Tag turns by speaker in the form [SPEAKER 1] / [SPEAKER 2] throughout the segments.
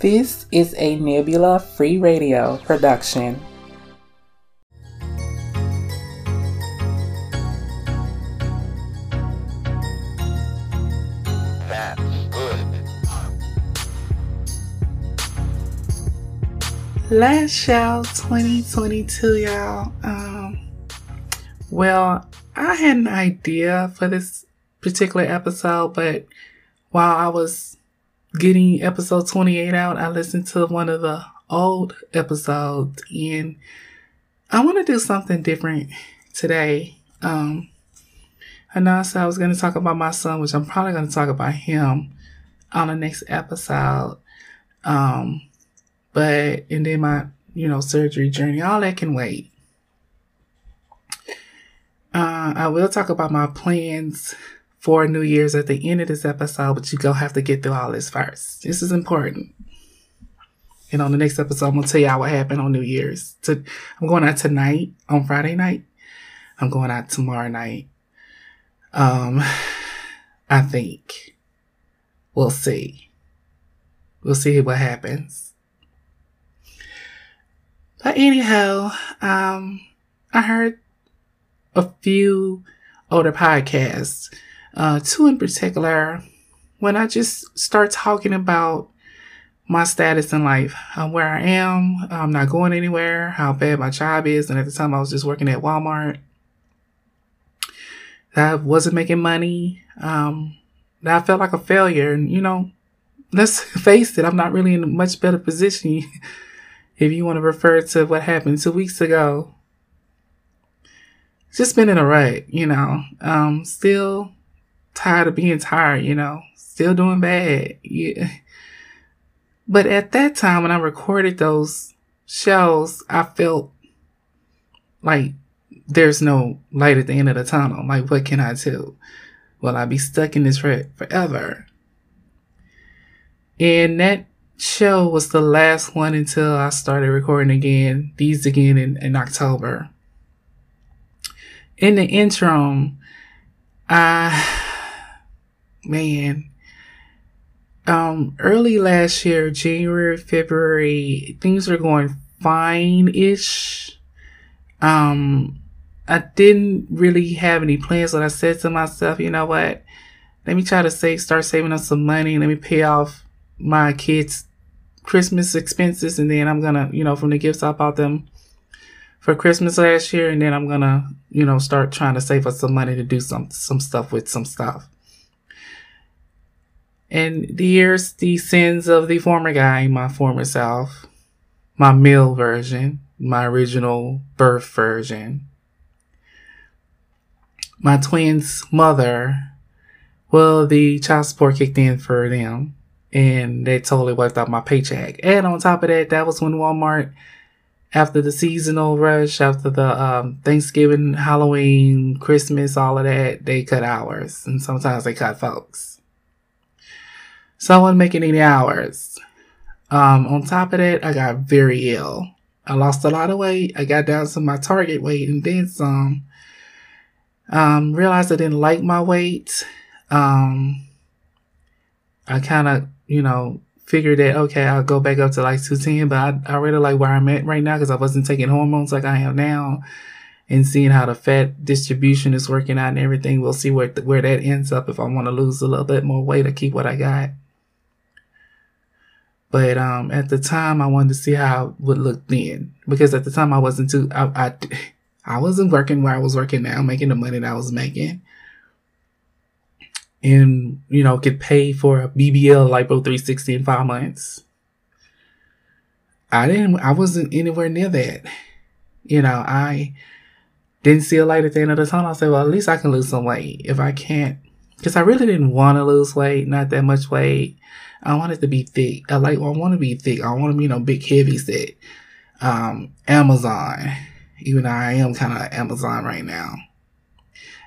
[SPEAKER 1] This is a Nebula Free Radio production.
[SPEAKER 2] That's good.
[SPEAKER 1] Last show 2022, y'all. Um, well, I had an idea for this particular episode, but while I was getting episode 28 out, I listened to one of the old episodes and I want to do something different today. Um, I know I said I was going to talk about my son, which I'm probably going to talk about him on the next episode. Um, but, and then my, you know, surgery journey, all that can wait. Uh, I will talk about my plans for New Year's at the end of this episode, but you go have to get through all this first. This is important. And on the next episode, I'm gonna tell y'all what happened on New Year's. To, I'm going out tonight on Friday night. I'm going out tomorrow night. Um, I think we'll see. We'll see what happens. But anyhow, um, I heard a few older podcasts, uh, two in particular, when I just start talking about my status in life, um, where I am, I'm not going anywhere, how bad my job is. And at the time I was just working at Walmart. I wasn't making money. Um, I felt like a failure. And, you know, let's face it, I'm not really in a much better position if you want to refer to what happened two weeks ago just been in a rut, you know. Um, still tired of being tired, you know. Still doing bad. Yeah. But at that time when I recorded those shows, I felt like there's no light at the end of the tunnel. Like, what can I do? Will I be stuck in this rut forever? And that show was the last one until I started recording again, these again in, in October in the interim, I, man, um, early last year, January, February, things were going fine ish. Um, I didn't really have any plans, but I said to myself, you know what? Let me try to save, start saving up some money. Let me pay off my kids' Christmas expenses. And then I'm to, you know, from the gifts I bought them for Christmas last year, and then I'm gonna, you know, start trying to save up some money to do some some stuff with some stuff. And here's the sins of the former guy, my former self, my male version, my original birth version. My twins' mother, well, the child support kicked in for them, and they totally wiped out my paycheck. And on top of that, that was when Walmart after the seasonal rush, after the um, Thanksgiving, Halloween, Christmas, all of that, they cut hours. And sometimes they cut folks. So I wasn't making any hours. Um, on top of that, I got very ill. I lost a lot of weight. I got down to my target weight and then some. Um, realized I didn't like my weight. Um, I kind of, you know, figured that okay, I'll go back up to like 210, but I, I really like where I'm at right now because I wasn't taking hormones like I am now and seeing how the fat distribution is working out and everything. We'll see where, where that ends up if I want to lose a little bit more weight or keep what I got. But um, at the time, I wanted to see how it would look then because at the time I wasn't too I I, I wasn't working where I was working now, making the money that I was making and you know could pay for a BBL lipo 360 in five months. I didn't. I wasn't anywhere near that. You know, I didn't see a light at the end of the tunnel. I said, well, at least I can lose some weight if I can't, because I really didn't want to lose weight, not that much weight. I want it to be thick. I like. I want to be thick. I want to be, you know, big, heavy set. Um, Amazon. Even though I am kind of Amazon right now.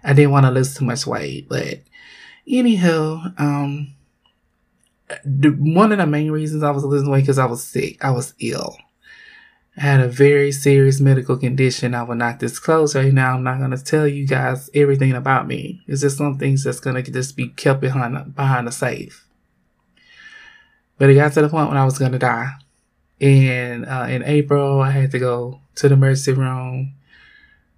[SPEAKER 1] I didn't want to lose too much weight, but Anywho, um, the, one of the main reasons I was losing weight because I was sick. I was ill. I had a very serious medical condition I will not disclose right now. I'm not going to tell you guys everything about me. It's just some things that's going to just be kept behind, behind the safe. But it got to the point when I was gonna die. And uh, in April, I had to go to the emergency room.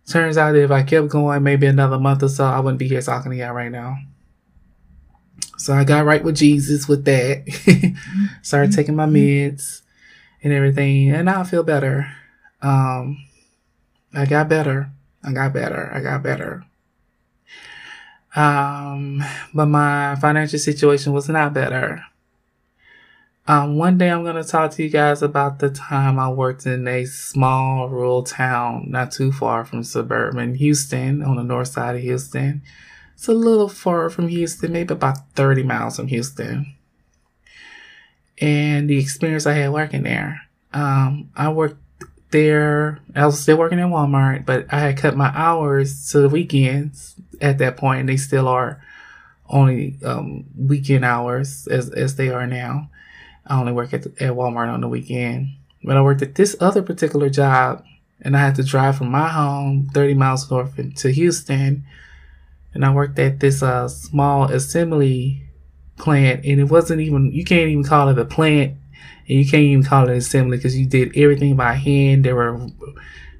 [SPEAKER 1] Turns out that if I kept going, maybe another month or so, I wouldn't be here talking to y'all right now. So I got right with Jesus with that. Started mm-hmm. taking my meds and everything, and now I feel better. Um, I got better. I got better. I got better. Um, but my financial situation was not better. Um, one day I'm going to talk to you guys about the time I worked in a small rural town not too far from suburban Houston on the north side of Houston. It's a little far from Houston, maybe about 30 miles from Houston. And the experience I had working there. Um, I worked there. I was still working in Walmart, but I had cut my hours to the weekends at that point, and they still are only um, weekend hours as as they are now. I only work at, the, at Walmart on the weekend. But I worked at this other particular job, and I had to drive from my home 30 miles north to Houston. And I worked at this uh, small assembly plant, and it wasn't even, you can't even call it a plant and you can't even call it assembly because you did everything by hand. There were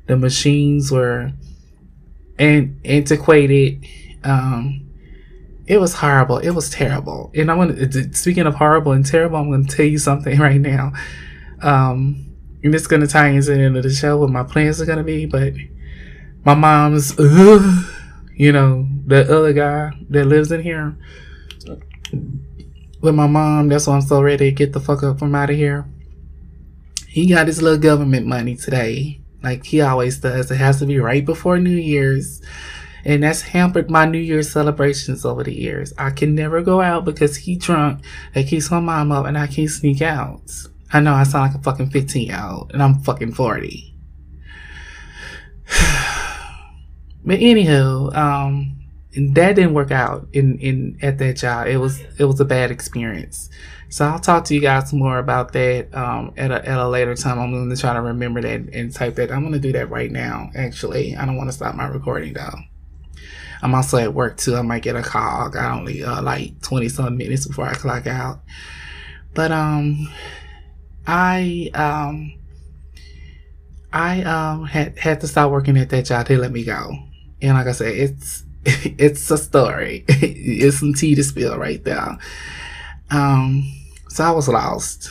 [SPEAKER 1] the machines were and antiquated. Um, it was horrible. It was terrible. And I'm gonna speaking of horrible and terrible, I'm gonna tell you something right now. Um, and it's gonna tie into the end of the show what my plans are gonna be. But my mom's, uh, you know, the other guy that lives in here with my mom. That's why I'm so ready to get the fuck up from out of here. He got his little government money today, like he always does. It has to be right before New Year's. And that's hampered my New Year's celebrations over the years. I can never go out because he drunk. That keeps my mom up and I can't sneak out. I know I sound like a fucking 15 year old and I'm fucking 40. but anywho, um, that didn't work out in in at that job. It was it was a bad experience. So I'll talk to you guys more about that um, at a at a later time. I'm going to try to remember that and type that. I'm going to do that right now. Actually, I don't want to stop my recording though. I'm also at work too. I might get a call. I only uh, like 20 some minutes before I clock out. But um, I um. I um had had to stop working at that job. They let me go, and like I said, it's it's a story. it's some tea to spill right there. Um, so I was lost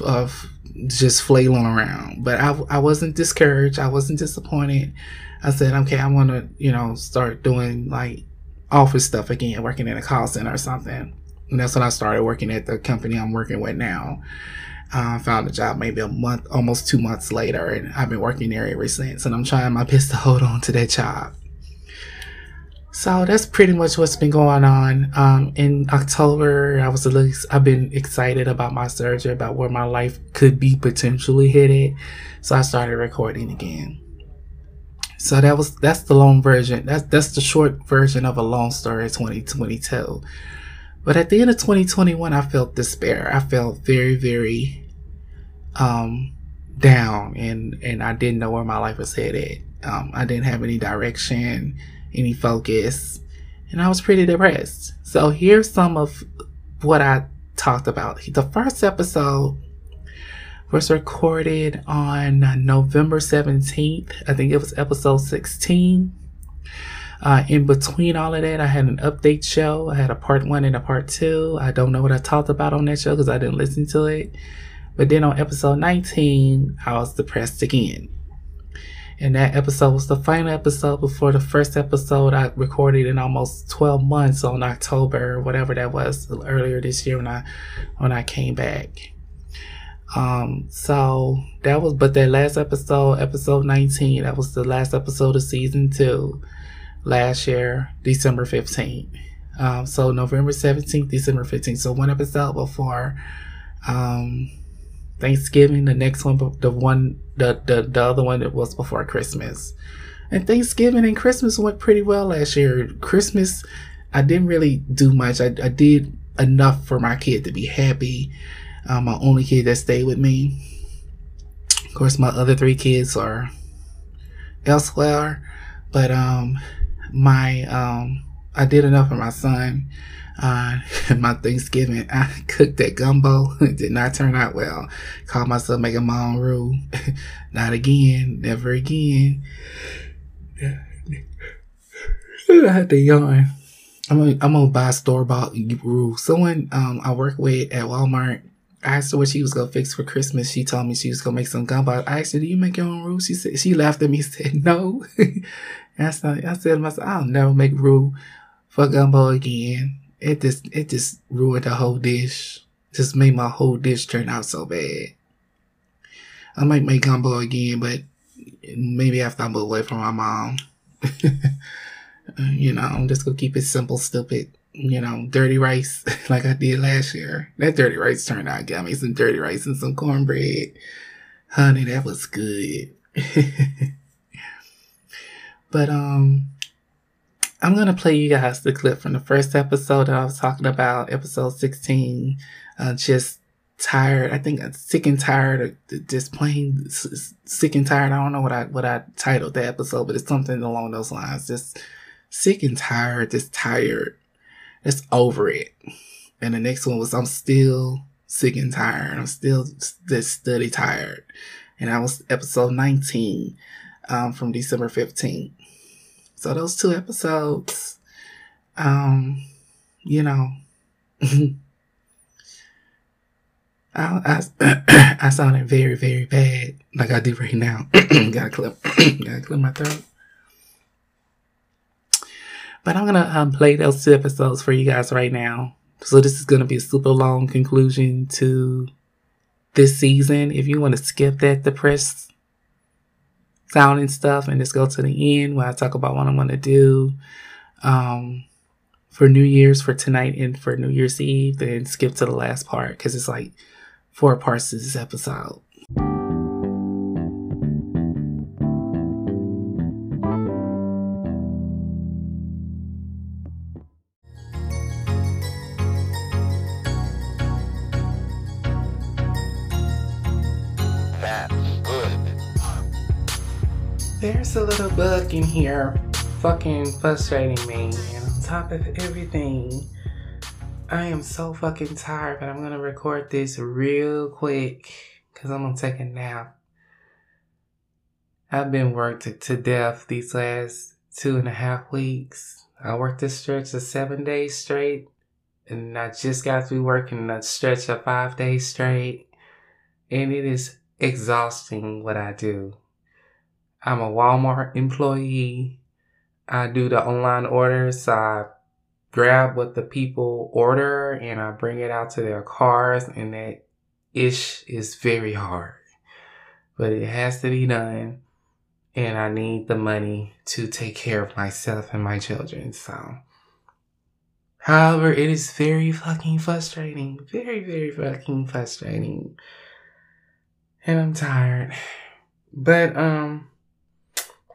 [SPEAKER 1] of just flailing around, but I, I wasn't discouraged. I wasn't disappointed. I said, okay, I want to, you know, start doing like office stuff again, working in a call center or something. And that's when I started working at the company I'm working with now. I uh, found a job maybe a month, almost two months later, and I've been working there ever since. And I'm trying my best to hold on to that job. So that's pretty much what's been going on. Um, in October, I was a little, I've been excited about my surgery, about where my life could be potentially headed. So I started recording again. So that was, that's the long version. That's, that's the short version of a long story 2022. But at the end of 2021, I felt despair. I felt very, very, um, down and, and I didn't know where my life was headed. Um, I didn't have any direction any focus, and I was pretty depressed. So here's some of what I talked about. The first episode was recorded on November 17th. I think it was episode 16. Uh, in between all of that, I had an update show. I had a part one and a part two. I don't know what I talked about on that show because I didn't listen to it. But then on episode 19, I was depressed again. And that episode was the final episode before the first episode I recorded in almost 12 months on October, whatever that was earlier this year when I when I came back. Um, so that was but that last episode, episode 19, that was the last episode of season two last year, December 15th. Um, so November 17th, December 15th. So one episode before um Thanksgiving, the next one, the one, the, the, the other one that was before Christmas. And Thanksgiving and Christmas went pretty well last year. Christmas, I didn't really do much. I, I did enough for my kid to be happy. Um, my only kid that stayed with me. Of course, my other three kids are elsewhere, but um, my um, I did enough for my son. Uh, my Thanksgiving, I cooked that gumbo. It did not turn out well. Called myself making my own roux. not again. Never again. I had to yawn. I'm gonna, I'm gonna buy store bought roux. Someone um I work with at Walmart I asked her what she was gonna fix for Christmas. She told me she was gonna make some gumbo. I asked her, "Do you make your own roux?" She said she laughed at me. Said no. I said, I said to myself, "I'll never make roux for gumbo again." It just it just ruined the whole dish. Just made my whole dish turn out so bad. I might make gumbo again, but maybe after I move away from my mom. Uh, you know, I'm just gonna keep it simple, stupid you know, dirty rice like I did last year. That dirty rice turned out got me some dirty rice and some cornbread. Honey, that was good. but um I'm gonna play you guys the clip from the first episode that I was talking about, episode 16. Uh, just tired. I think I'm sick and tired of just plain sick and tired. I don't know what I what I titled the episode, but it's something along those lines. Just sick and tired, just tired it's over it. And the next one was I'm still sick and tired. I'm still this study tired. And that was episode 19 um, from December 15th. So those two episodes, um, you know, I, I, I sounded very, very bad, like I do right now. gotta clip, gotta clip my throat. But I'm gonna um, play those two episodes for you guys right now. So this is gonna be a super long conclusion to this season. If you want to skip that depressed sounding stuff and just go to the end where I talk about what I'm gonna do um, for New Year's for tonight and for New Year's Eve, then skip to the last part because it's like four parts to this episode. There's a little bug in here fucking frustrating me. And on top of everything, I am so fucking tired, but I'm gonna record this real quick because I'm gonna take a nap. I've been worked to death these last two and a half weeks. I worked a stretch of seven days straight, and I just got through working a stretch of five days straight, and it is exhausting what I do. I'm a Walmart employee. I do the online orders. So I grab what the people order and I bring it out to their cars, and that ish is very hard. But it has to be done, and I need the money to take care of myself and my children. So, however, it is very fucking frustrating. Very, very fucking frustrating. And I'm tired. But, um,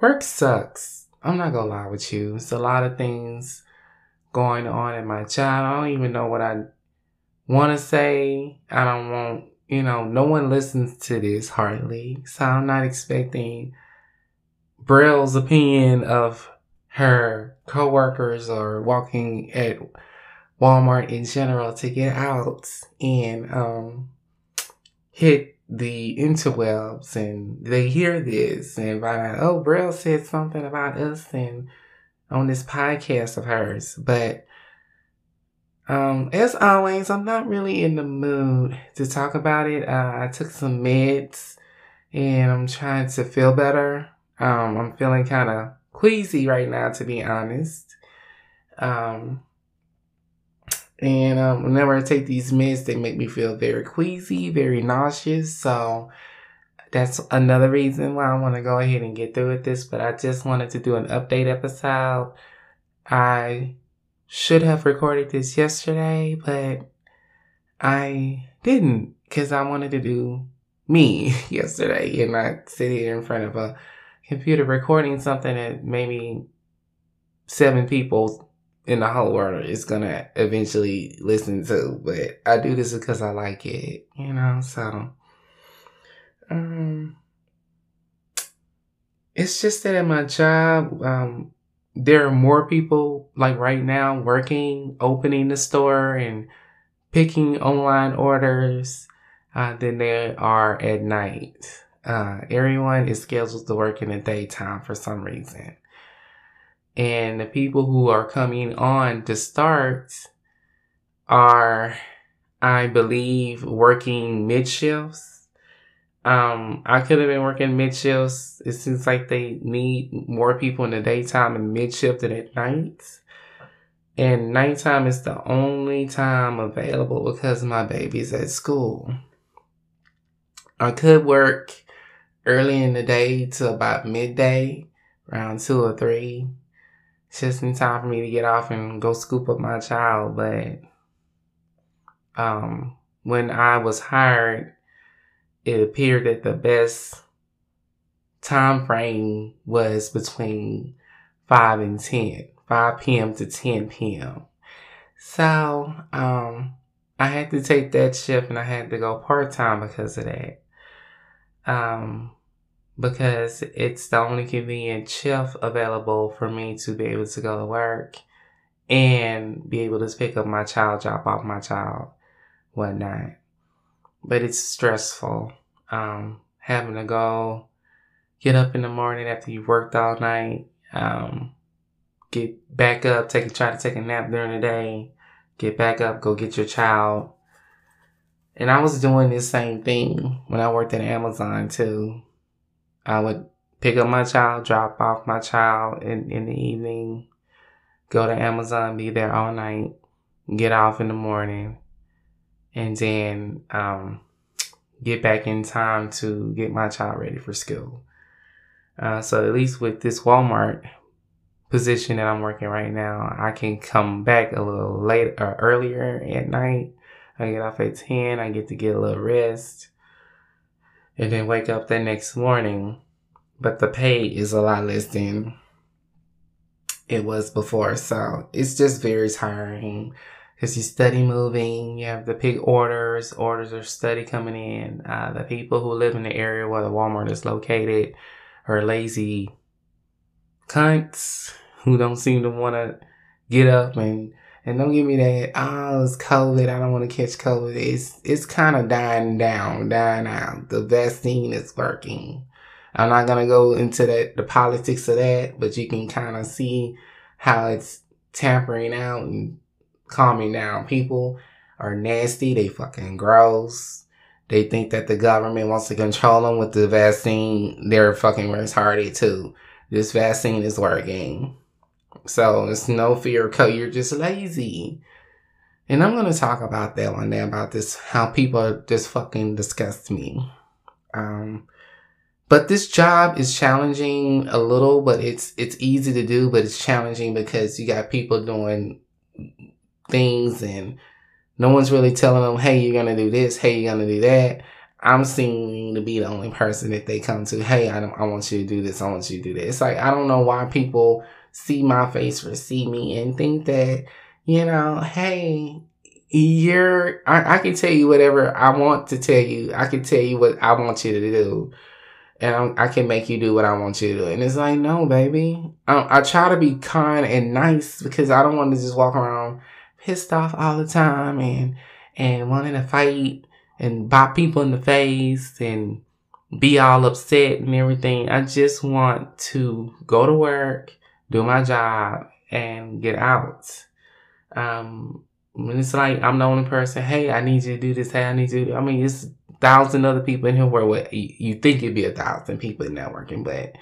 [SPEAKER 1] work sucks. I'm not gonna lie with you. It's a lot of things going on in my job. I don't even know what I want to say. I don't want, you know, no one listens to this hardly. So I'm not expecting Brell's opinion of her coworkers or walking at Walmart in general to get out and um, hit the interwebs and they hear this and out, oh, Brell said something about us and on this podcast of hers. But um, as always, I'm not really in the mood to talk about it. Uh, I took some meds and I'm trying to feel better. Um, I'm feeling kind of queasy right now, to be honest. Um, and um, whenever I take these meds, they make me feel very queasy, very nauseous. So that's another reason why I want to go ahead and get through with this. But I just wanted to do an update episode. I should have recorded this yesterday, but I didn't because I wanted to do me yesterday and not sit here in front of a computer recording something that maybe seven people in the whole world is gonna eventually listen to. But I do this because I like it, you know. So, um, it's just that at my job, um, there are more people like right now working, opening the store and picking online orders uh, than there are at night. Uh, everyone is scheduled to work in the daytime for some reason. And the people who are coming on to start are, I believe, working mid shifts. Um, I could have been working mid shifts. It seems like they need more people in the daytime and mid shift than at night. And nighttime is the only time available because my baby's at school. I could work early in the day to about midday, around two or three. It's just in time for me to get off and go scoop up my child. But um, when I was hired, it appeared that the best time frame was between 5 and 10, 5 p.m. to 10 p.m. So, um, I had to take that shift and I had to go part time because of that um, because it's the only convenient shift available for me to be able to go to work and be able to pick up my child, drop off my child, whatnot. But it's stressful. Um, having to go get up in the morning after you've worked all night, um, get back up, take try to take a nap during the day, get back up, go get your child, and I was doing this same thing when I worked at Amazon too. I would pick up my child, drop off my child in, in the evening, go to Amazon, be there all night, get off in the morning, and then um, get back in time to get my child ready for school. Uh, so at least with this Walmart position that I'm working right now, I can come back a little later or earlier at night I get off at 10, I get to get a little rest, and then wake up the next morning. But the pay is a lot less than it was before, so it's just very tiring because you study moving, you have to pick orders, orders are steady coming in. Uh, the people who live in the area where the Walmart is located are lazy cunts who don't seem to want to get up and and don't give me that, oh, it's COVID. I don't want to catch COVID. It's, it's kind of dying down, dying out. The vaccine is working. I'm not going to go into that, the politics of that, but you can kind of see how it's tampering out and calming down. People are nasty. They fucking gross. They think that the government wants to control them with the vaccine. They're fucking retarded too. This vaccine is working. So it's no fear of You're just lazy. And I'm gonna talk about that one day about this how people just fucking disgust me. Um, but this job is challenging a little, but it's it's easy to do, but it's challenging because you got people doing things and no one's really telling them, hey, you're gonna do this, hey, you're gonna do that. I'm seeming to be the only person that they come to, hey, I, I want you to do this, I want you to do that. It's like I don't know why people see my face or see me and think that, you know, hey, you're, I, I can tell you whatever I want to tell you. I can tell you what I want you to do. And I'm, i can make you do what I want you to do. And it's like, no, baby. I, I try to be kind and nice because I don't want to just walk around pissed off all the time and, and wanting to fight and bop people in the face and be all upset and everything. I just want to go to work do my job, and get out. Um, it's like I'm the only person, hey, I need you to do this, hey, I need you. I mean, it's thousand other people in here where what you think it'd be a thousand people networking, but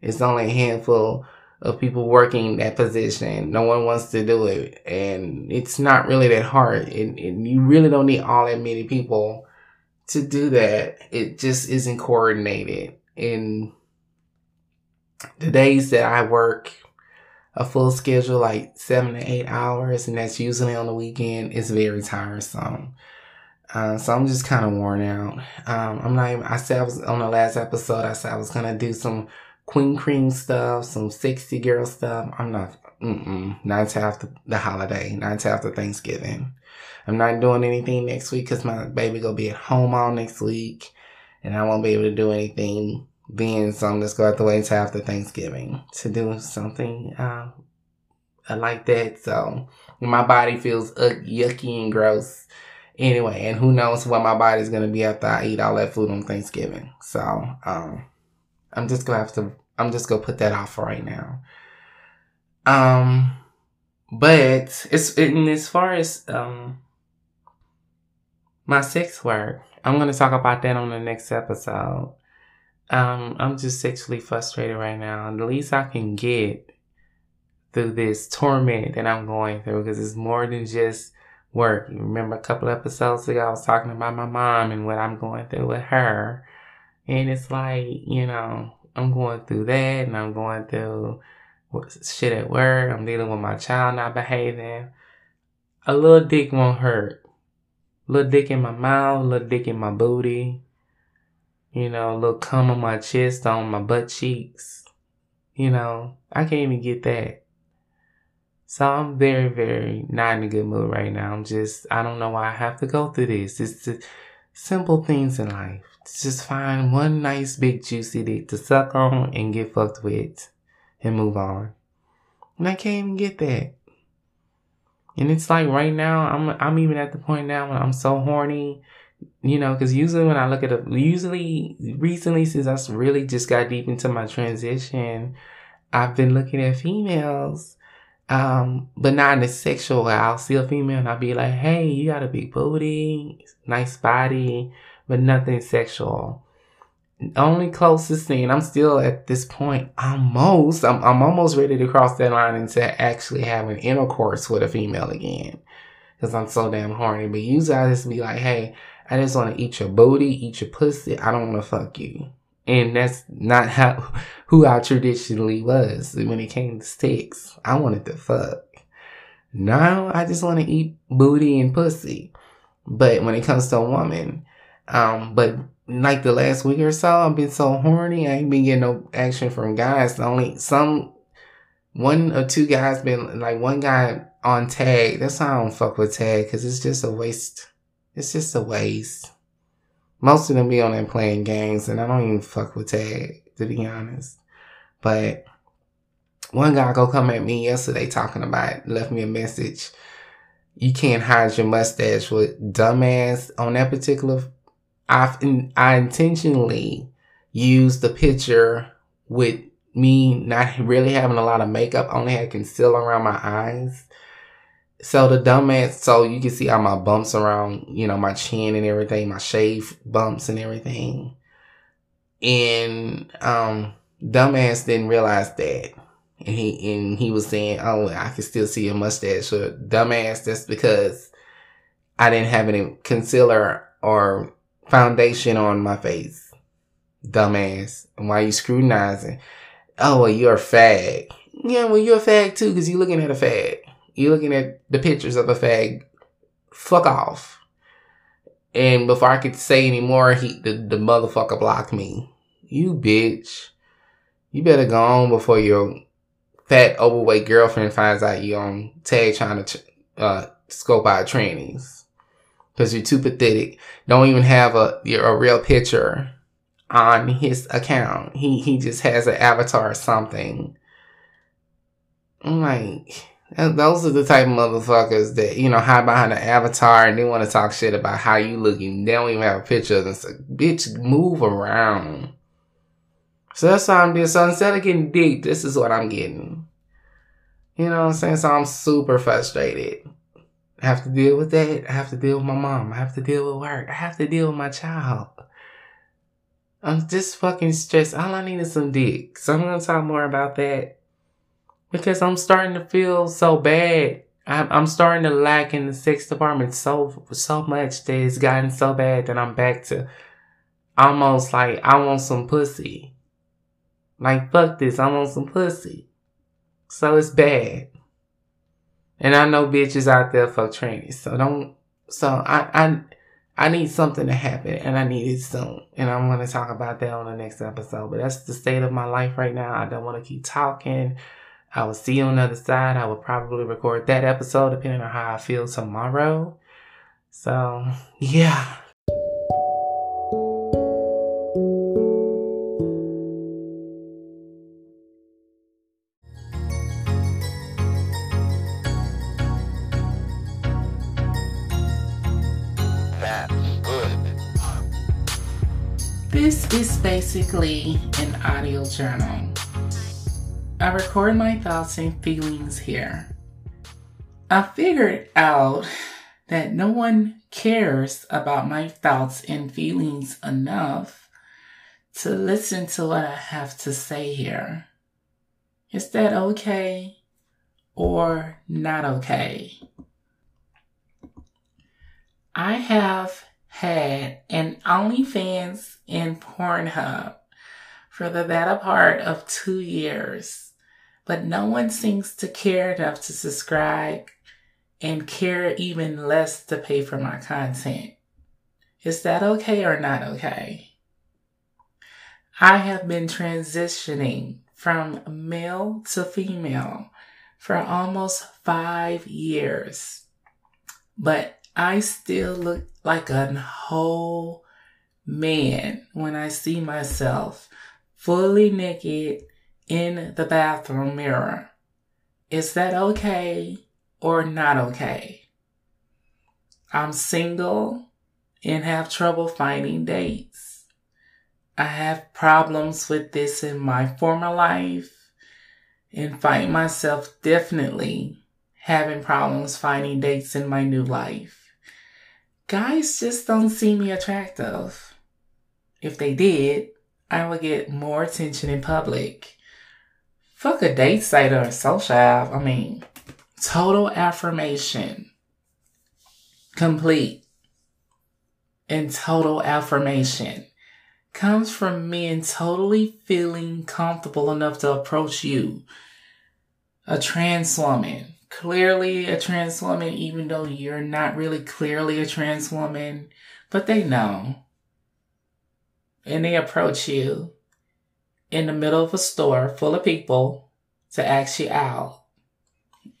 [SPEAKER 1] it's only a handful of people working that position. No one wants to do it, and it's not really that hard. And, and you really don't need all that many people to do that. It just isn't coordinated. And the days that I work a full schedule, like seven to eight hours, and that's usually on the weekend, is very tiresome. Uh, so I'm just kind of worn out. Um, I'm not even, I said I was on the last episode, I said I was to do some Kweencreme stuff, some sexy girl stuff. I'm not, mm-mm, not until after the holiday, not until after Thanksgiving. I'm not doing anything next week because my baby gonna be at home all next week and I won't be able to do anything Then so I'm just going to wait until after Thanksgiving to do something um, like that. So my body feels uh, yucky and gross anyway. And who knows what my body's going to be after I eat all that food on Thanksgiving. So um, I'm just going to have to, I'm just going to put that off for right now. Um, but it's, and as far as, um, my sex work, I'm going to talk about that on the next episode. Um, I'm just sexually frustrated right now. The least I can get through this torment that I'm going through because it's more than just work. You remember a couple episodes ago, I was talking about my mom and what I'm going through with her. And it's like, you know, I'm going through that and I'm going through shit at work. I'm dealing with my child not behaving. A little dick won't hurt. Little dick in my mouth, little dick in my booty. You know, a little cum on my chest, on my butt cheeks. You know, I can't even get that. So I'm very, very not in a good mood right now. I'm just, I don't know why I have to go through this. It's the simple things in life. Just find one nice big juicy dick to suck on and get fucked with and move on. And I can't even get that. And it's like right now, I'm I'm even at the point now when I'm so horny you know, because usually when I look at it, usually recently since I really just got deep into my transition, I've been looking at females, um, but not in a sexual way. I'll see a female and I'll be like, hey, you got a big booty, nice body, but nothing sexual. Only closest thing, I'm still at this point, almost, I'm, I'm almost ready to cross that line and into actually having intercourse with a female again. Because I'm so damn horny. But usually I just be like, hey, I just want to eat your booty, eat your pussy. I don't want to fuck you. And that's not how, who I traditionally was when it came to sex. I wanted to fuck. Now I just want to eat booty and pussy. But when it comes to a woman, um, but like the last week or so, I've been so horny. I ain't been getting no action from guys. Only some, one or two guys been like one guy on tag. That's why I don't fuck with tag because it's just a waste it's just a waste. Most of them be on there playing games, and I don't even fuck with tag, to be honest. But one guy go come at me yesterday talking about left me a message. You can't hide your mustache with dumbass on that particular. I I intentionally used the picture with me not really having a lot of makeup, only had concealer around my eyes so the dumbass, so you can see all my bumps around, you know, my chin and everything, my shave bumps and everything. And um dumbass didn't realize that. And he and he was saying, Oh, I can still see a mustache. So dumbass, that's because I didn't have any concealer or foundation on my face. Dumbass. And why you scrutinizing? Oh, well, you're a fag. Yeah, well, you're a fag too, because you're looking at a fag. You're looking at the pictures of a fag. Fuck off. And before I could say any more, he the, the motherfucker blocked me. You bitch. You better go on before your fat overweight girlfriend finds out you on tag trying to uh, scope out trannies. Cause you're too pathetic. Don't even have a a real picture on his account. He he just has an avatar or something. I'm like and those are the type of motherfuckers that, you know, hide behind an avatar and they want to talk shit about how you looking. They don't even have a picture of them. So, bitch, move around. So that's what I'm doing. So instead of getting dick, this is what I'm getting. You know what I'm saying? So I'm super frustrated. I have to deal with that. I have to deal with my mom. I have to deal with work. I have to deal with my child. I'm just fucking stressed. All I need is some dick. So I'm gonna talk more about that because I'm starting to feel so bad. I'm, starting to lack in the sex department so so much that it's gotten so bad that I'm back to almost like I want some pussy. Like fuck this, I want some pussy. So it's bad. And I know bitches out there fuck trannies. So don't so I I I need something to happen and I need it soon. And I'm gonna talk about that on the next episode. But that's the state of my life right now. I don't wanna keep talking. I will see you on the other side. I will probably record that episode depending on how I feel tomorrow. So, yeah. This is basically an audio journal. I record my thoughts and feelings here. I figured out that no one cares about my thoughts and feelings enough to listen to what I have to say here. Is that okay or not okay? I have had an OnlyFans and Pornhub for the better part of two years, but no one seems to care enough to subscribe and care even less to pay for my content. Is that okay or not okay? I have been transitioning from male to female for almost five years, but I still look like a whole man when I see myself fully naked in the bathroom mirror. Is that okay or not okay? I'm single and have trouble finding dates. I have problems with this in my former life and find myself definitely having problems finding dates in my new life guys just don't see me attractive. If they did, I would get more attention in public. Fuck a date site or social. I mean, total affirmation. Complete. And total affirmation comes from men totally feeling comfortable enough to approach you, a trans woman, clearly a trans woman, even though you're not really clearly a trans woman, but they know. And they approach you in the middle of a store full of people to ask you out.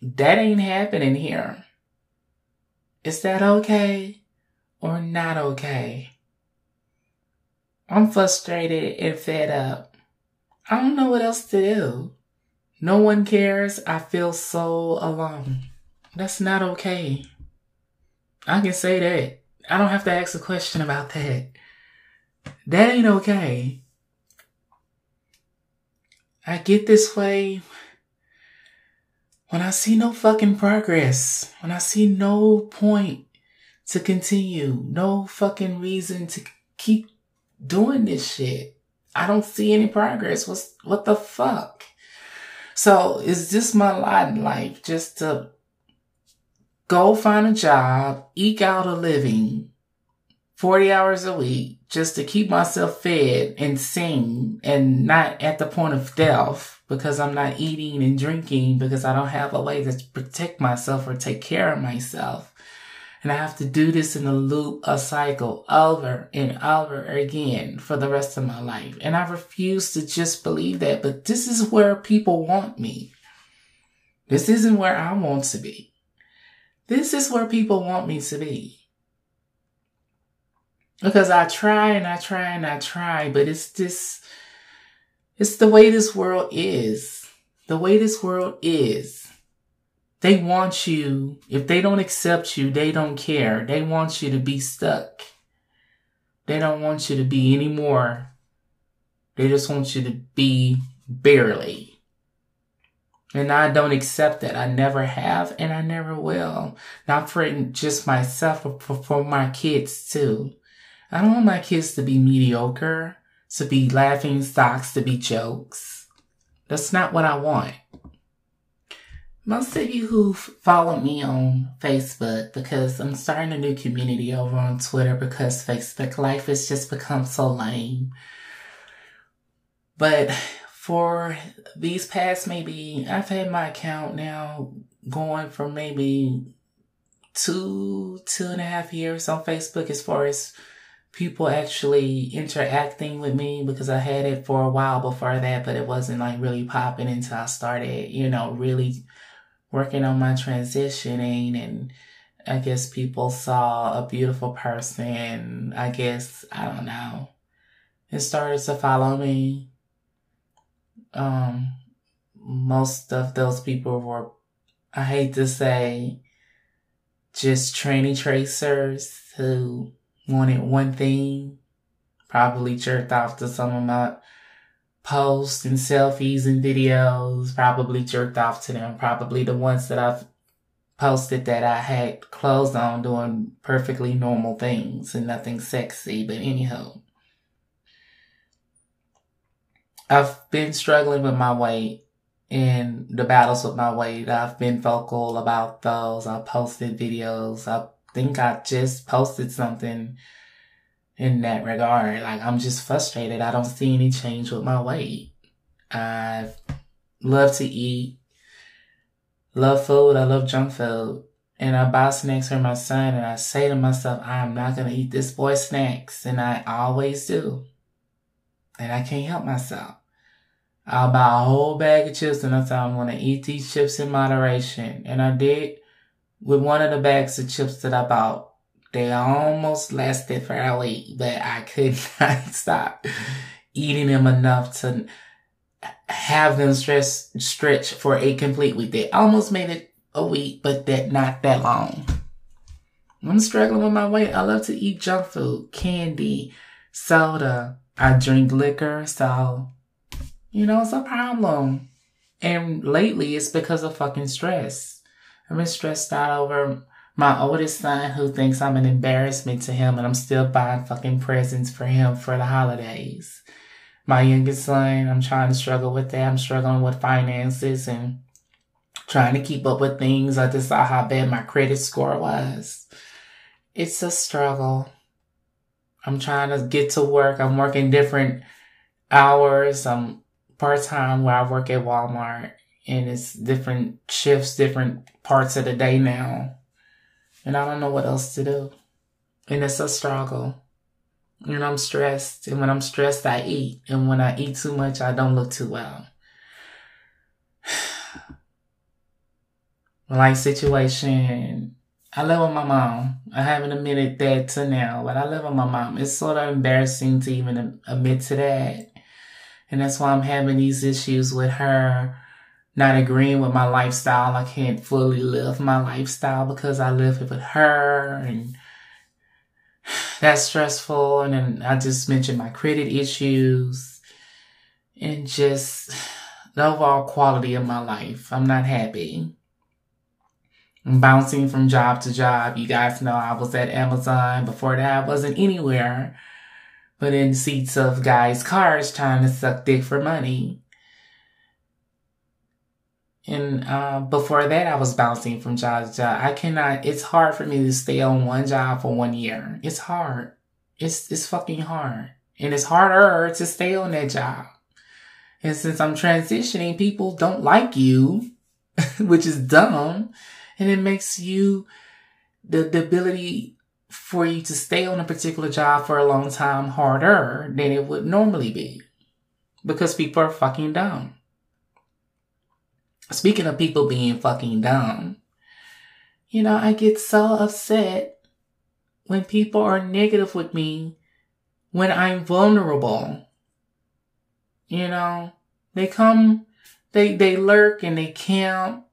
[SPEAKER 1] That ain't happening here. Is that okay or not okay? I'm frustrated and fed up. I don't know what else to do. No one cares. I feel so alone. That's not okay. I can say that. I don't have to ask a question about that. That ain't okay. I get this way when I see no fucking progress, when I see no point to continue, no fucking reason to keep doing this shit. I don't see any progress. What's, what the fuck? So is this my lot in life just to go find a job, eke out a living 40 hours a week just to keep myself fed and sane and not at the point of death because I'm not eating and drinking because I don't have a way to protect myself or take care of myself. And I have to do this in a loop, a cycle over and over again for the rest of my life. And I refuse to just believe that, but this is where people want me. This isn't where I want to be. This is where people want me to be. Because I try and I try and I try, but it's this, it's the way this world is. The way this world is. They want you, if they don't accept you, they don't care. They want you to be stuck. They don't want you to be anymore. They just want you to be barely. And I don't accept that. I never have and I never will. Not for just myself, but for my kids too. I don't want my kids to be mediocre, to be laughing stocks, to be jokes. That's not what I want most of you who follow me on Facebook because I'm starting a new community over on Twitter because Facebook life has just become so lame. But for these past maybe, I've had my account now going for maybe two, two and a half years on Facebook as far as people actually interacting with me because I had it for a while before that, but it wasn't like really popping until I started, you know, really working on my transitioning and I guess people saw a beautiful person. I guess, I don't know. It started to follow me. Um, most of those people were, I hate to say, just tranny tracers who wanted one thing, Probably jerked off to some of my posts and selfies and videos. Probably jerked off to them. Probably the ones that I've posted that I had clothes on doing perfectly normal things and nothing sexy. But anyhow, I've been struggling with my weight and the battles with my weight. I've been vocal about those. I posted videos. I think I just posted something in that regard. Like I'm just frustrated. I don't see any change with my weight. I love to eat, love food. I love junk food. And I buy snacks for my son and I say to myself, I'm not going to eat this boy's snacks. And I always do. And I can't help myself. I'll buy a whole bag of chips and I say I'm going to eat these chips in moderation. And I did with one of the bags of chips that I bought. They almost lasted for a week, but I could not stop eating them enough to have them stress, stretch for a complete week. They almost made it a week, but that not that long. I'm struggling with my weight. I love to eat junk food, candy, soda. I drink liquor, so you know it's a problem. And lately, it's because of fucking stress. I've been stressed out over my oldest son who thinks I'm an embarrassment to him and I'm still buying fucking presents for him for the holidays. My youngest son, I'm trying to struggle with that. I'm struggling with finances and trying to keep up with things. I just saw how bad my credit score was. It's a struggle. I'm trying to get to work. I'm working different hours. I'm part time where I work at Walmart and it's different shifts, different parts of the day now and I don't know what else to do. And it's a struggle. And I'm stressed. And when I'm stressed, I eat. And when I eat too much, I don't look too well. Life situation. I live with my mom. I haven't admitted that to now, but I live with my mom. It's sort of embarrassing to even admit to that. And that's why I'm having these issues with her not agreeing with my lifestyle. I can't fully live my lifestyle because I live it with her and that's stressful. And then I just mentioned my credit issues and just the overall quality of my life. I'm not happy. I'm bouncing from job to job. You guys know I was at Amazon. Before that, I wasn't anywhere but in seats of guys' cars trying to suck dick for money. And uh, before that, I was bouncing from job to job. I cannot. It's hard for me to stay on one job for one year. It's hard. It's it's fucking hard, and it's harder to stay on that job. And since I'm transitioning, people don't like you, which is dumb, and it makes you the the ability for you to stay on a particular job for a long time harder than it would normally be, because people are fucking dumb. Speaking of people being fucking dumb, you know, I get so upset when people are negative with me when I'm vulnerable. You know, they come, they, they lurk and they camp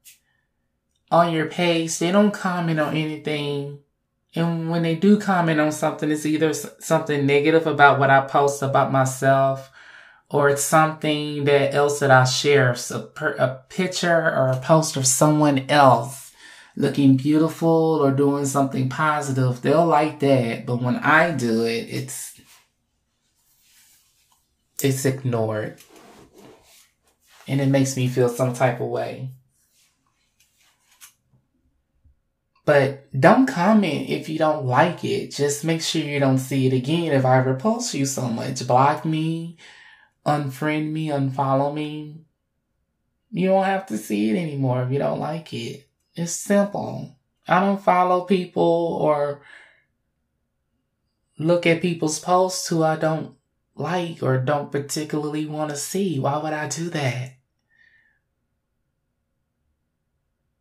[SPEAKER 1] on your page. They don't comment on anything. And when they do comment on something, it's either something negative about what I post about myself or it's something that else that I share, so a picture or a post of someone else looking beautiful or doing something positive, they'll like that. But when I do it, it's it's ignored. And it makes me feel some type of way. But don't comment if you don't like it. Just make sure you don't see it again if I repulse you so much. Block me, unfriend me, unfollow me. You don't have to see it anymore if you don't like it. It's simple. I don't follow people or look at people's posts who I don't like or don't particularly want to see. Why would I do that?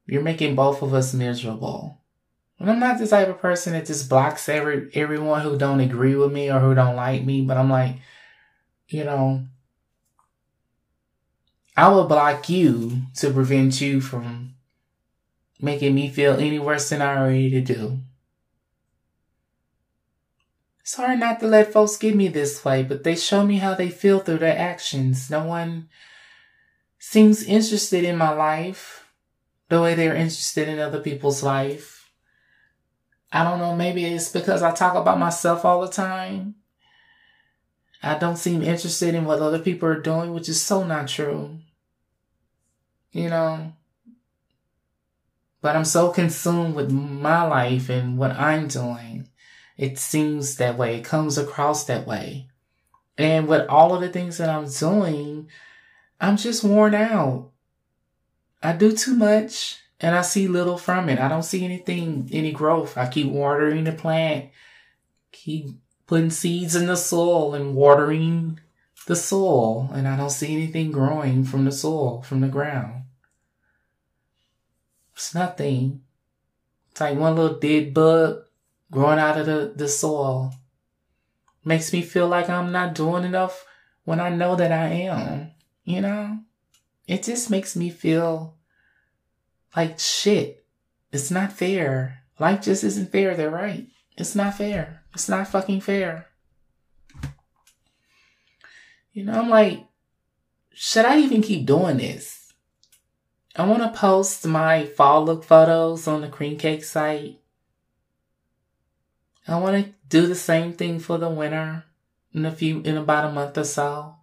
[SPEAKER 1] You're making both of us miserable. And I'm not the type of person that just blocks every everyone who don't agree with me or who don't like me, but I'm like, you know, I will block you to prevent you from making me feel any worse than I already do. Hard not to let folks get me this way, but they show me how they feel through their actions. No one seems interested in my life the way they're interested in other people's life. I don't know, maybe it's because I talk about myself all the time. I don't seem interested in what other people are doing, which is so not true. You know? But I'm so consumed with my life and what I'm doing. It seems that way. It comes across that way. And with all of the things that I'm doing, I'm just worn out. I do too much and I see little from it. I don't see anything, any growth. I keep watering the plant, keep putting seeds in the soil and watering the soil, and I don't see anything growing from the soil, from the ground. It's nothing. It's like one little dead bug growing out of the, the soil. Makes me feel like I'm not doing enough when I know that I am. You know? It just makes me feel like shit. It's not fair. Life just isn't fair. They're right. It's not fair. It's not fucking fair. You know, I'm like, should I even keep doing this? I want to post my fall look photos on the Cremecakee site. I want to do the same thing for the winter in a few, in about a month or so.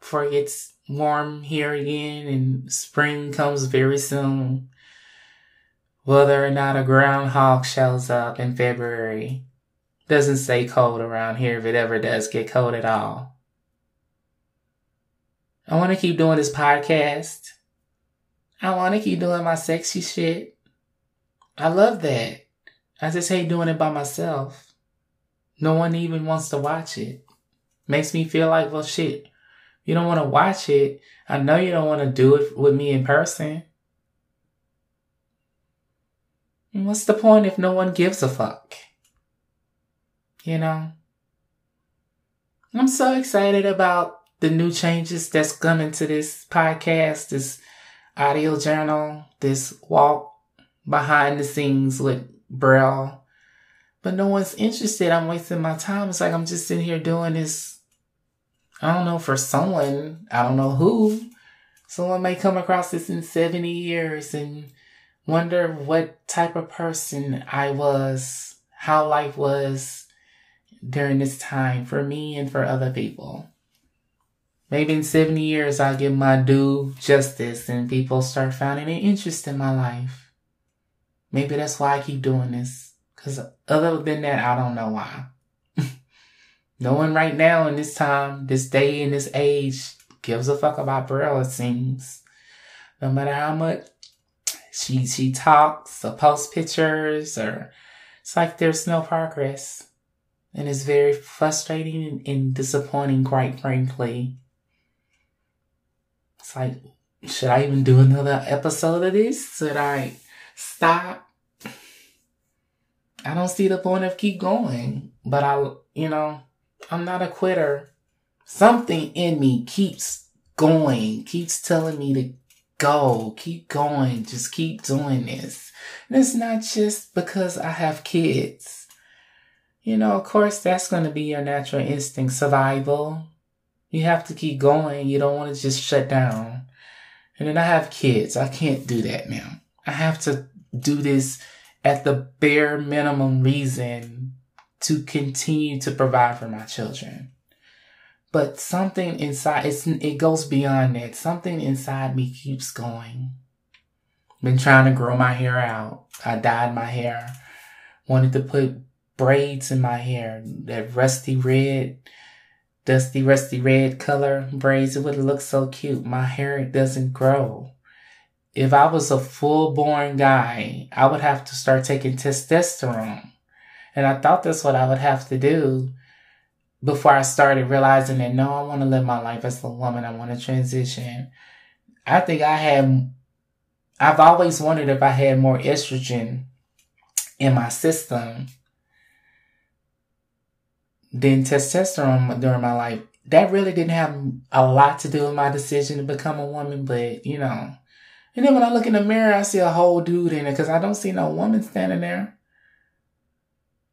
[SPEAKER 1] Before it gets warm here again and spring comes very soon. Whether or not a groundhog shows up in February doesn't stay cold around here if it ever does get cold at all. I want to keep doing this podcast. I want to keep doing my sexy shit. I love that. I just hate doing it by myself. No one even wants to watch it. Makes me feel like, well, shit, you don't want to watch it. I know you don't want to do it with me in person. what's the point if no one gives a fuck? You know? I'm so excited about the new changes that's coming to this podcast, this audio journal, this walk behind the scenes with Brell. But no one's interested. I'm wasting my time. It's like I'm just sitting here doing this. I don't know, for someone, I don't know who. Someone may come across this in 70 years and wonder what type of person I was, how life was during this time for me and for other people. Maybe in 70 years I'll give my due justice and people start finding an interest in my life. Maybe that's why I keep doing this. Cause other than that, I don't know why. no one right now in this time, this day, in this age gives a fuck about Brell, it seems. No matter how much she she talks or posts pictures or it's like there's no progress. And it's very frustrating and disappointing, quite frankly. It's like, should I even do another episode of this? Should I stop? I don't see the point of keep going. But I, you know, I'm not a quitter. Something in me keeps going, keeps telling me to go, keep going, just keep doing this. And it's not just because I have kids. You know, of course, that's going to be your natural instinct, survival. You have to keep going. You don't want to just shut down. And then I have kids. I can't do that now. I have to do this at the bare minimum reason to continue to provide for my children. But something inside, it's, it goes beyond that. Something inside me keeps going. Been trying to grow my hair out. I dyed my hair. Wanted to put braids in my hair. That rusty red, dusty rusty red color braids. It would look so cute. My hair doesn't grow. If I was a full born guy, I would have to start taking testosterone. And I thought that's what I would have to do before I started realizing that no, I want to live my life as a woman. I want to transition. I think I had, I've always wondered if I had more estrogen in my system than testosterone during my life. That really didn't have a lot to do with my decision to become a woman, but you know. And then when I look in the mirror, I see a whole dude in it because I don't see no woman standing there.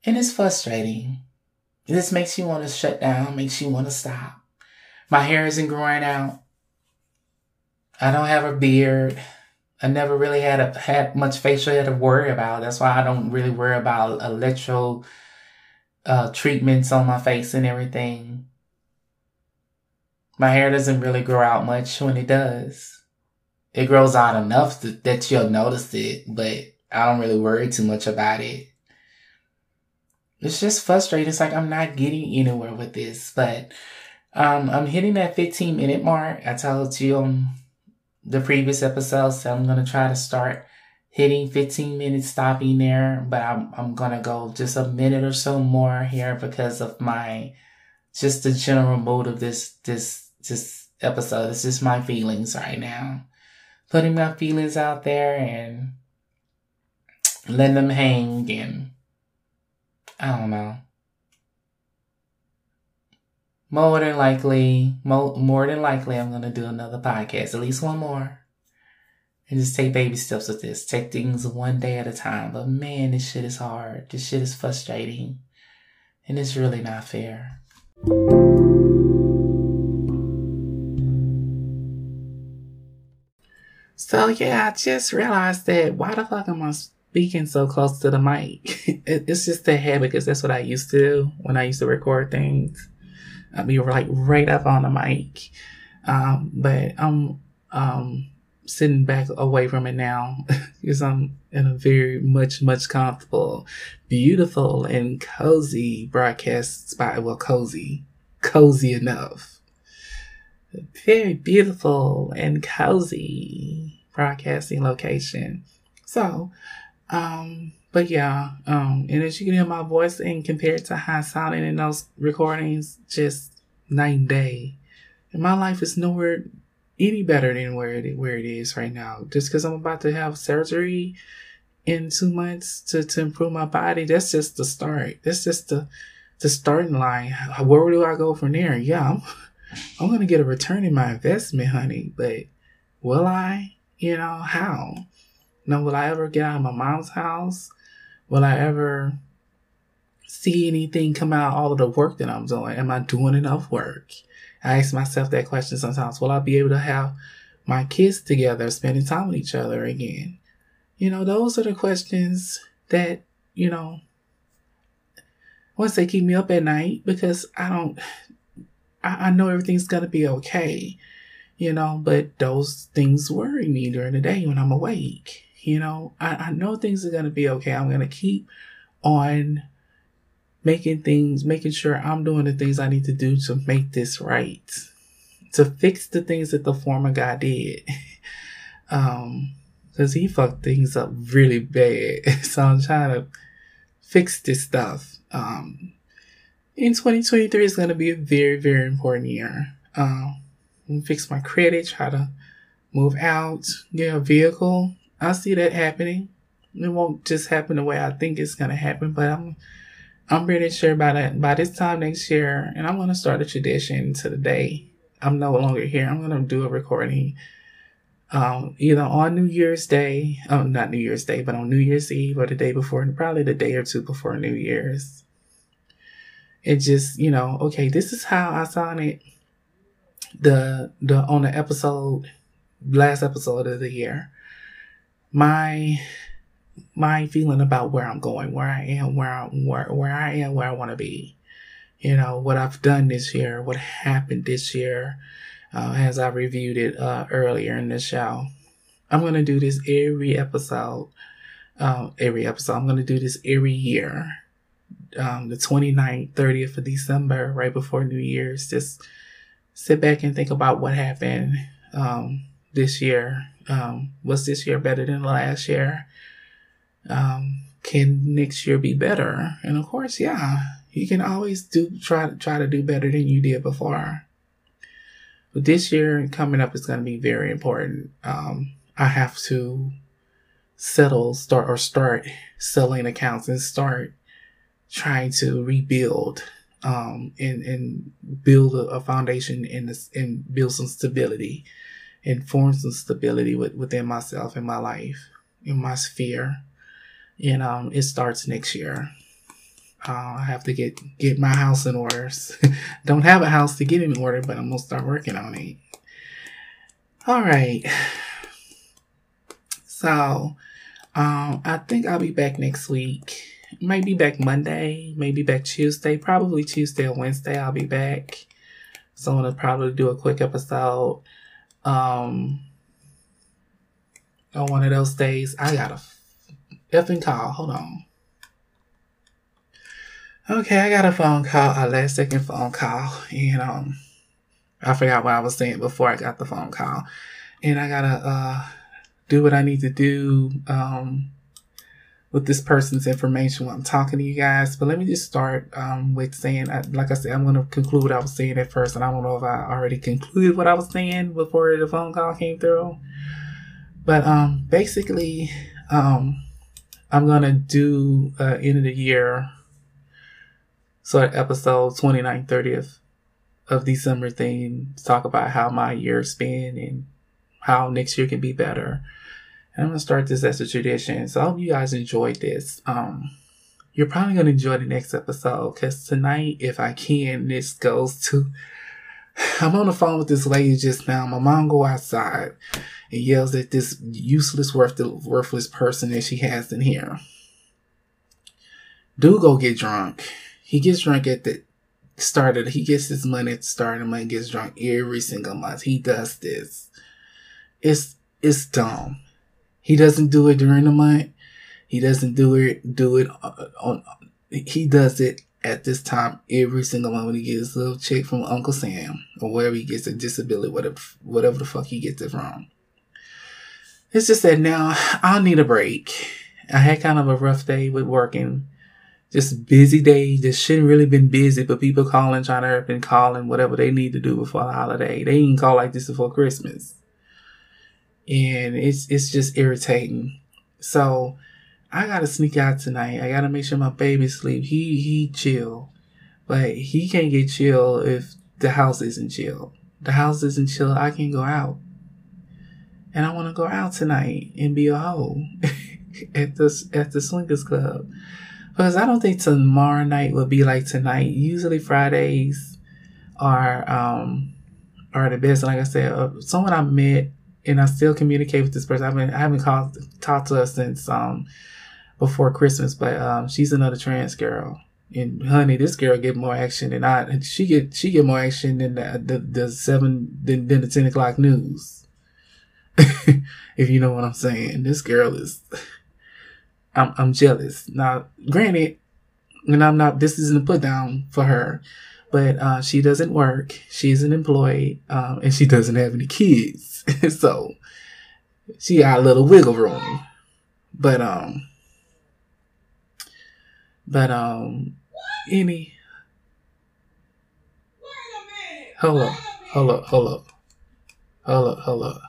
[SPEAKER 1] And it's frustrating. This makes you want to shut down, makes you want to stop. My hair isn't growing out. I don't have a beard. I never really had a, had much facial hair to worry about. That's why I don't really worry about electro uh, treatments on my face and everything. My hair doesn't really grow out much when it does. It grows out enough to, that you'll notice it, but I don't really worry too much about it. It's just frustrating. It's like I'm not getting anywhere with this, but um, I'm hitting that 15 minute mark. I told you on the previous episodes so I'm gonna try to start hitting 15 minutes, stopping there, but I'm I'm gonna go just a minute or so more here because of my just the general mood of this this this episode. This is my feelings right now. Putting my feelings out there and letting them hang and I don't know. More than likely, more, more than likely, I'm gonna do another podcast, at least one more, and just take baby steps with this. Take things one day at a time. But man, this shit is hard. This shit is frustrating, and it's really not fair. So yeah, I just realized that why the fuck am I speaking so close to the mic? it's just a habit because that's what I used to do when I used to record things. I'd be like right up on the mic. Um, but I'm um sitting back away from it now because I'm in a very much much comfortable, beautiful and cozy broadcast spot. Well, cozy, cozy enough. Very beautiful and cozy broadcasting location. So, um, but yeah, um, and as you can hear my voice and compared to how sounding in those recordings, just night and day. And my life is nowhere any better than where it where it is right now. Just because I'm about to have surgery in two months to, to improve my body, that's just the start. That's just the the starting line. Where do I go from there? Yeah, I'm, I'm gonna get a return in my investment, honey. But will I? You know, how? Now, will I ever get out of my mom's house? Will I ever see anything come out of all of the work that I'm doing? Am I doing enough work? I ask myself that question sometimes. Will I be able to have my kids together, spending time with each other again? You know, those are the questions that, you know, once they keep me up at night because I don't, I, I know everything's going to be okay you know, but those things worry me during the day when I'm awake. You know, I, I know things are going to be okay. I'm going to keep on making things, making sure I'm doing the things I need to do to make this right, to fix the things that the former guy did. um, cause he fucked things up really bad. so I'm trying to fix this stuff. Um, in 2023 is going to be a very, very important year. Um, fix my credit, try to move out, get a vehicle. I see that happening. It won't just happen the way I think it's gonna happen, but I'm I'm pretty sure by that by this time next year, and I'm gonna start a tradition to the day I'm no longer here. I'm gonna do a recording, um, either on New Year's Day, um, not New Year's Day, but on New Year's Eve or the day before, and probably the day or two before New Year's. It just, you know, okay, this is how I sounded the the on the episode last episode of the year my my feeling about where I'm going, where I am, where I, where where I am, where I want to be. You know what I've done this year, what happened this year, uh, as I reviewed it uh, earlier in the show. I'm gonna do this every episode. Um, every episode, I'm gonna do this every year. Um, the 29th, 30th of December, right before New Year's, just sit back and think about what happened um, this year. Um, was this year better than last year? Um, can next year be better? And of course, yeah, you can always do try try to do better than you did before. But this year coming up is going to be very important. Um, I have to settle, start or start selling accounts and start trying to rebuild um, and and build a, foundation and and build some stability and form some stability with, within myself and my life in my sphere and um, it starts next year Uh, I have to get get my house in order. Don't have a house to get in order, but I'm gonna start working on it. All right. So, um, I think I'll be back next week. Maybe back Monday, maybe back Tuesday, probably Tuesday or Wednesday. I'll be back. So I'm gonna probably do a quick episode. Um, on one of those days, I got a effing call. Hold on. Okay, I got a phone call, a last second phone call, and um, I forgot what I was saying before I got the phone call, and I gotta uh do what I need to do um with this person's information while I'm talking to you guys. But let me just start um with saying, like I said, I'm gonna conclude what I was saying at first, and I don't know if I already concluded what I was saying before the phone call came through. But um, basically, um, I'm gonna do uh, end of the year sort of episode 29th, 30th of December to talk about how my year's been and how next year can be better. And I'm gonna start this as a tradition. So I hope you guys enjoyed this. Um, you're probably gonna enjoy the next episode because tonight, if I can, this goes to. I'm on the phone with this lady just now. My mom go outside and yells at this useless, worthless person that she has in here. Do go get drunk he gets drunk at the start of he gets his money at the start of the month, gets drunk every single month. He does this. It's it's dumb. He doesn't do it during the month. He doesn't do it do it on, on he does it at this time every single when he gets a little check from Uncle Sam or wherever he gets a disability, whatever whatever the fuck he gets it from. It's just that now I'll need a break. I had kind of a rough day with working just busy day. Just shouldn't really been busy, but people calling, trying to help and calling whatever they need to do before the holiday. They even call like this before Christmas. And it's it's just irritating. So I gotta sneak out tonight. I gotta make sure my baby sleep. He he chill. But he can't get chill if the house isn't chill. The house isn't chill, I can go out. And I wanna go out tonight and be a hoe at the at the swingers club. Because I don't think tomorrow night will be like tonight. Usually Fridays are um are the best. Like I said, uh, someone I met and I still communicate with this person. I've been I haven't called talked to her since um before Christmas, but um she's another trans girl. And honey, this girl get more action than I. She get she get more action than the the, the seven than, than the ten o'clock news. if you know what I'm saying, this girl is I'm, I'm jealous. Now, granted, and I'm not, this isn't a put down for her, but uh, she doesn't work. She's an employee, um, and she doesn't have any kids. so she got a little wiggle room. But, um, but, um, any, hold up, hold up, hold up, hold up, hold up.